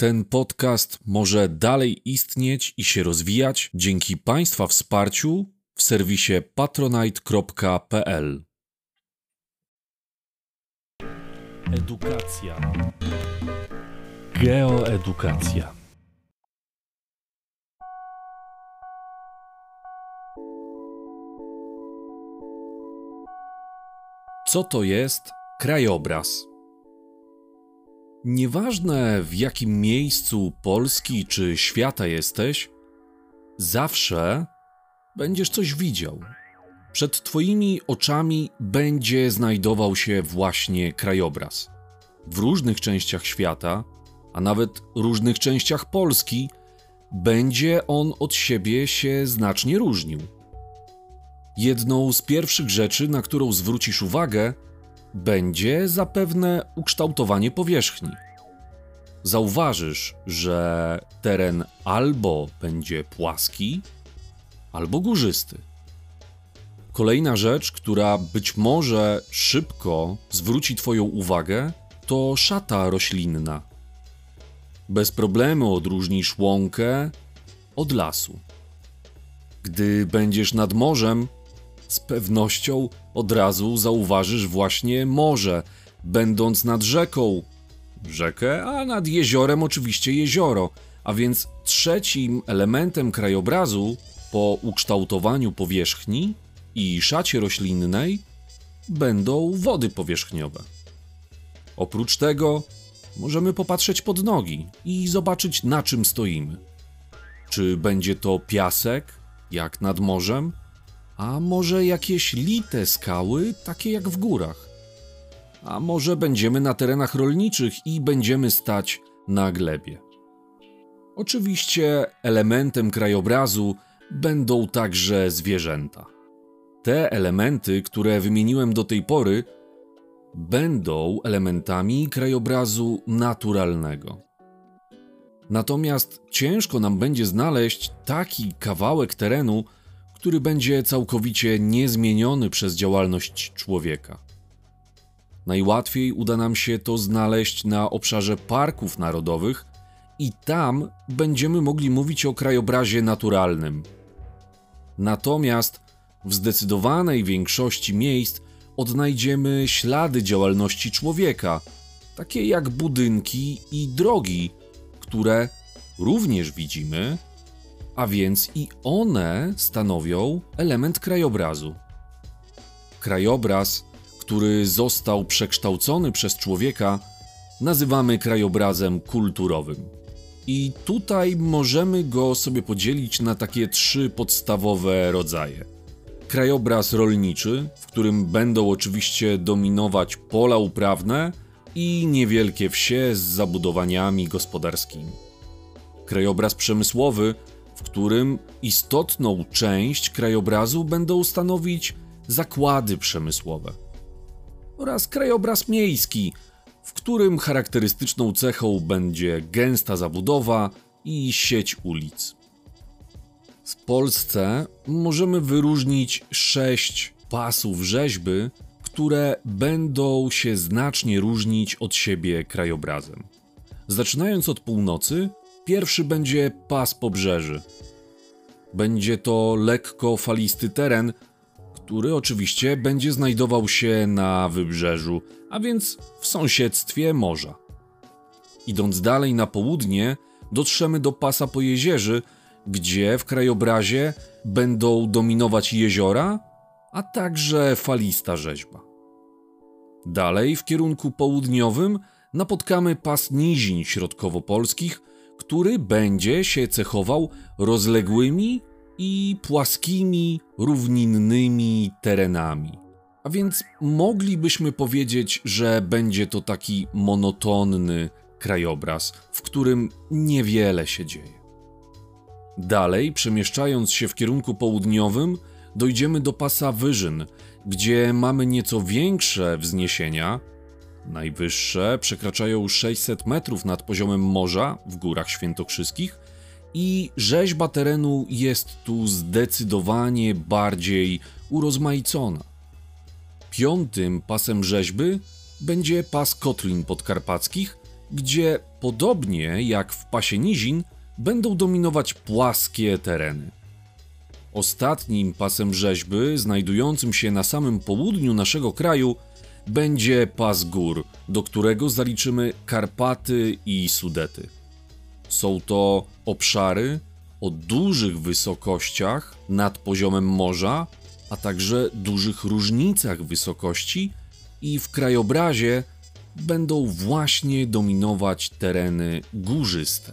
Ten podcast może dalej istnieć i się rozwijać dzięki Państwa wsparciu w serwisie patronite.pl. Edukacja. Geoedukacja. Co to jest krajobraz? Nieważne w jakim miejscu Polski czy świata jesteś, zawsze będziesz coś widział. Przed Twoimi oczami będzie znajdował się właśnie krajobraz. W różnych częściach świata, a nawet różnych częściach Polski, będzie on od siebie się znacznie różnił. Jedną z pierwszych rzeczy, na którą zwrócisz uwagę, będzie zapewne ukształtowanie powierzchni. Zauważysz, że teren albo będzie płaski, albo górzysty. Kolejna rzecz, która być może szybko zwróci Twoją uwagę, to szata roślinna. Bez problemu odróżnisz łąkę od lasu. Gdy będziesz nad morzem, z pewnością od razu zauważysz właśnie morze, będąc nad rzeką. Rzekę, a nad jeziorem oczywiście jezioro. A więc trzecim elementem krajobrazu po ukształtowaniu powierzchni i szacie roślinnej będą wody powierzchniowe. Oprócz tego możemy popatrzeć pod nogi i zobaczyć na czym stoimy. Czy będzie to piasek, jak nad morzem, a może jakieś lite skały, takie jak w górach? A może będziemy na terenach rolniczych i będziemy stać na glebie? Oczywiście elementem krajobrazu będą także zwierzęta. Te elementy, które wymieniłem do tej pory, będą elementami krajobrazu naturalnego. Natomiast ciężko nam będzie znaleźć taki kawałek terenu, który będzie całkowicie niezmieniony przez działalność człowieka. Najłatwiej uda nam się to znaleźć na obszarze parków narodowych, i tam będziemy mogli mówić o krajobrazie naturalnym. Natomiast w zdecydowanej większości miejsc odnajdziemy ślady działalności człowieka, takie jak budynki i drogi, które również widzimy, a więc i one stanowią element krajobrazu. Krajobraz, który został przekształcony przez człowieka, nazywamy krajobrazem kulturowym. I tutaj możemy go sobie podzielić na takie trzy podstawowe rodzaje. Krajobraz rolniczy, w którym będą oczywiście dominować pola uprawne i niewielkie wsie z zabudowaniami gospodarskimi. Krajobraz przemysłowy, w którym istotną część krajobrazu będą stanowić zakłady przemysłowe. Oraz krajobraz miejski, w którym charakterystyczną cechą będzie gęsta zabudowa i sieć ulic. W Polsce możemy wyróżnić sześć pasów rzeźby, które będą się znacznie różnić od siebie krajobrazem. Zaczynając od północy, Pierwszy będzie pas pobrzeży. Będzie to lekko falisty teren, który oczywiście będzie znajdował się na wybrzeżu, a więc w sąsiedztwie morza. Idąc dalej na południe, dotrzemy do pasa pojezierzy, gdzie w krajobrazie będą dominować jeziora, a także falista rzeźba. Dalej w kierunku południowym napotkamy pas nizin środkowopolskich, który będzie się cechował rozległymi i płaskimi, równinnymi terenami. A więc moglibyśmy powiedzieć, że będzie to taki monotonny krajobraz, w którym niewiele się dzieje. Dalej, przemieszczając się w kierunku południowym, dojdziemy do pasa wyżyn, gdzie mamy nieco większe wzniesienia, Najwyższe przekraczają 600 metrów nad poziomem morza w Górach Świętokrzyskich i rzeźba terenu jest tu zdecydowanie bardziej urozmaicona. Piątym pasem rzeźby będzie pas Kotlin Podkarpackich, gdzie Podobnie jak w pasie nizin, będą dominować płaskie tereny. Ostatnim pasem rzeźby, znajdującym się na samym południu naszego kraju, będzie pas gór, do którego zaliczymy Karpaty i Sudety. Są to obszary o dużych wysokościach nad poziomem morza, a także dużych różnicach wysokości i w krajobrazie będą właśnie dominować tereny górzyste.